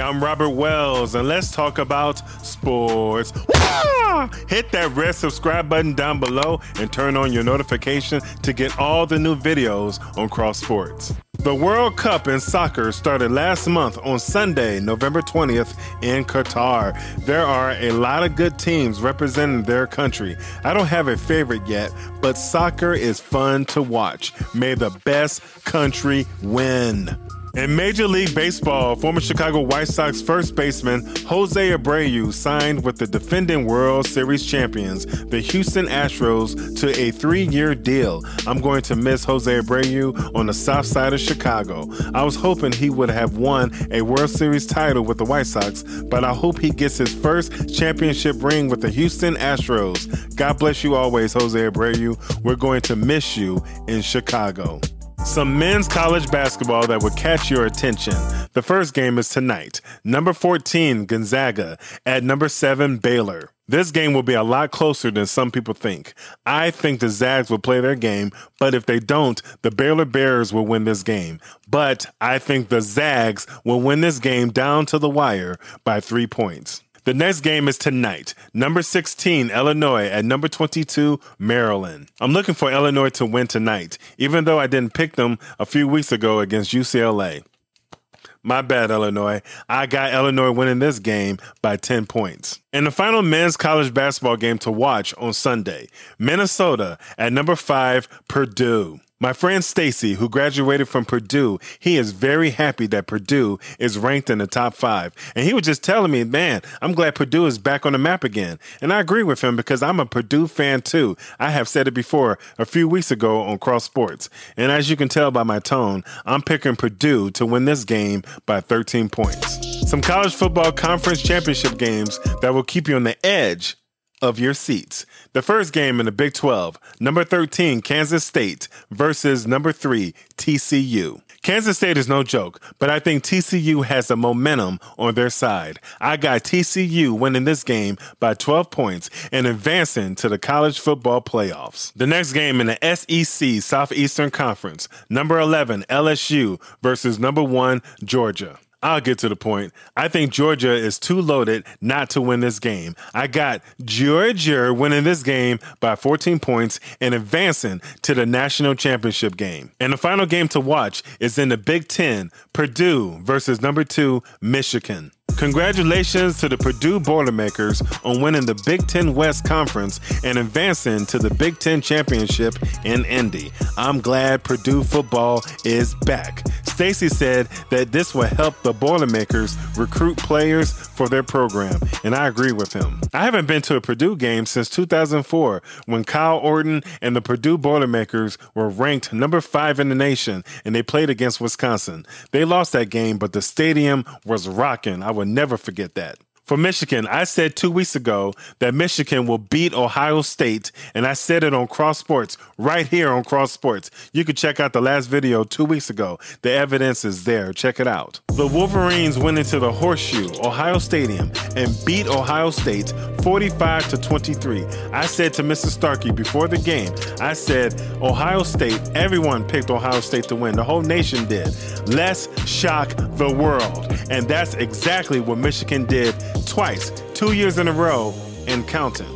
I'm Robert Wells, and let's talk about sports. Hit that red subscribe button down below and turn on your notification to get all the new videos on Cross Sports. The World Cup in soccer started last month on Sunday, November 20th in Qatar. There are a lot of good teams representing their country. I don't have a favorite yet, but soccer is fun to watch. May the best country win. In Major League Baseball, former Chicago White Sox first baseman Jose Abreu signed with the defending World Series champions, the Houston Astros, to a three year deal. I'm going to miss Jose Abreu on the south side of Chicago. I was hoping he would have won a World Series title with the White Sox, but I hope he gets his first championship ring with the Houston Astros. God bless you always, Jose Abreu. We're going to miss you in Chicago. Some men's college basketball that would catch your attention. The first game is tonight. Number 14, Gonzaga, at number 7, Baylor. This game will be a lot closer than some people think. I think the Zags will play their game, but if they don't, the Baylor Bears will win this game. But I think the Zags will win this game down to the wire by three points. The next game is tonight. Number 16, Illinois at number 22, Maryland. I'm looking for Illinois to win tonight, even though I didn't pick them a few weeks ago against UCLA. My bad, Illinois. I got Illinois winning this game by 10 points. And the final men's college basketball game to watch on Sunday Minnesota at number 5, Purdue. My friend Stacy, who graduated from Purdue, he is very happy that Purdue is ranked in the top five. And he was just telling me, man, I'm glad Purdue is back on the map again. And I agree with him because I'm a Purdue fan too. I have said it before a few weeks ago on Cross Sports. And as you can tell by my tone, I'm picking Purdue to win this game by 13 points. Some college football conference championship games that will keep you on the edge of your seats. The first game in the Big 12, number 13, Kansas State versus number 3, TCU. Kansas State is no joke, but I think TCU has the momentum on their side. I got TCU winning this game by 12 points and advancing to the college football playoffs. The next game in the SEC Southeastern Conference, number 11, LSU versus number 1, Georgia. I'll get to the point. I think Georgia is too loaded not to win this game. I got Georgia winning this game by 14 points and advancing to the national championship game. And the final game to watch is in the Big Ten Purdue versus number two, Michigan. Congratulations to the Purdue Boilermakers on winning the Big Ten West Conference and advancing to the Big Ten Championship in Indy. I'm glad Purdue football is back. Stacy said that this will help the Boilermakers recruit players for their program, and I agree with him. I haven't been to a Purdue game since 2004 when Kyle Orton and the Purdue Boilermakers were ranked number five in the nation and they played against Wisconsin. They lost that game, but the stadium was rocking. I would never forget that. For Michigan, I said two weeks ago that Michigan will beat Ohio State, and I said it on Cross Sports right here on Cross Sports. You can check out the last video two weeks ago. The evidence is there. Check it out. The Wolverines went into the Horseshoe, Ohio Stadium, and beat Ohio State 45 to 23. I said to Mr. Starkey before the game, I said, Ohio State, everyone picked Ohio State to win. The whole nation did. Let's shock the world. And that's exactly what Michigan did twice, two years in a row, and counting.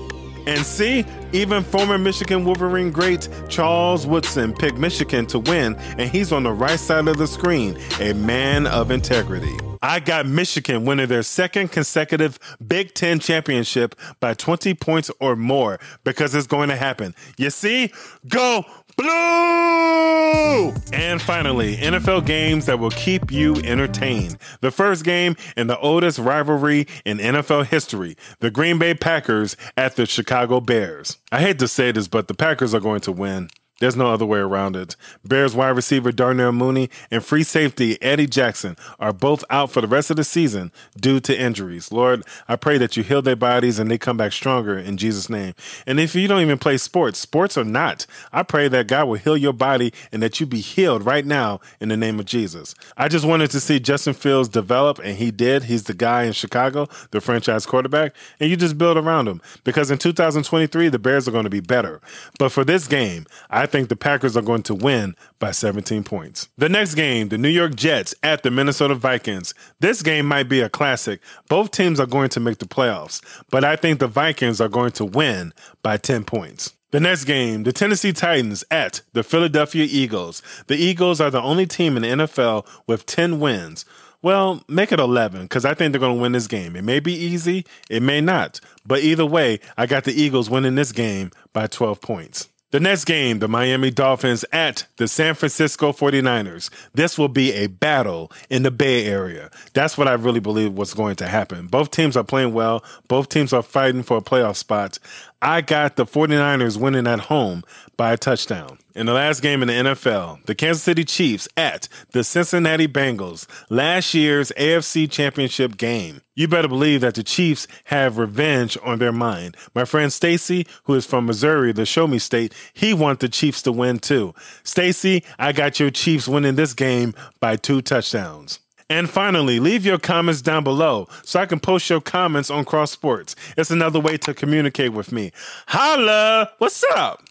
And see, even former Michigan Wolverine great Charles Woodson picked Michigan to win, and he's on the right side of the screen, a man of integrity. I got Michigan winning their second consecutive Big Ten championship by 20 points or more because it's going to happen. You see? Go Blue! And finally, NFL games that will keep you entertained. The first game in the oldest rivalry in NFL history the Green Bay Packers at the Chicago Bears. I hate to say this, but the Packers are going to win. There's no other way around it. Bears wide receiver Darnell Mooney and free safety Eddie Jackson are both out for the rest of the season due to injuries. Lord, I pray that you heal their bodies and they come back stronger in Jesus' name. And if you don't even play sports, sports or not, I pray that God will heal your body and that you be healed right now in the name of Jesus. I just wanted to see Justin Fields develop, and he did. He's the guy in Chicago, the franchise quarterback, and you just build around him because in 2023, the Bears are going to be better. But for this game, I think the Packers are going to win by 17 points. The next game, the New York Jets at the Minnesota Vikings. This game might be a classic. Both teams are going to make the playoffs, but I think the Vikings are going to win by 10 points. The next game, the Tennessee Titans at the Philadelphia Eagles. The Eagles are the only team in the NFL with 10 wins. Well, make it 11 because I think they're going to win this game. It may be easy, it may not. But either way, I got the Eagles winning this game by 12 points. The next game, the Miami Dolphins at the San Francisco 49ers. This will be a battle in the Bay Area. That's what I really believe was going to happen. Both teams are playing well. Both teams are fighting for a playoff spot. I got the 49ers winning at home by a touchdown. In the last game in the NFL, the Kansas City Chiefs at the Cincinnati Bengals, last year's AFC Championship game. You better believe that the Chiefs have revenge on their mind. My friend Stacy, who is from Missouri, the Show Me State, he wants the Chiefs to win too. Stacy, I got your Chiefs winning this game by two touchdowns. And finally, leave your comments down below so I can post your comments on Cross Sports. It's another way to communicate with me. Holla! What's up?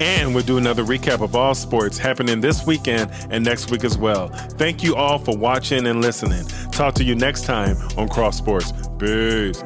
And we'll do another recap of all sports happening this weekend and next week as well. Thank you all for watching and listening. Talk to you next time on Cross Sports. Peace.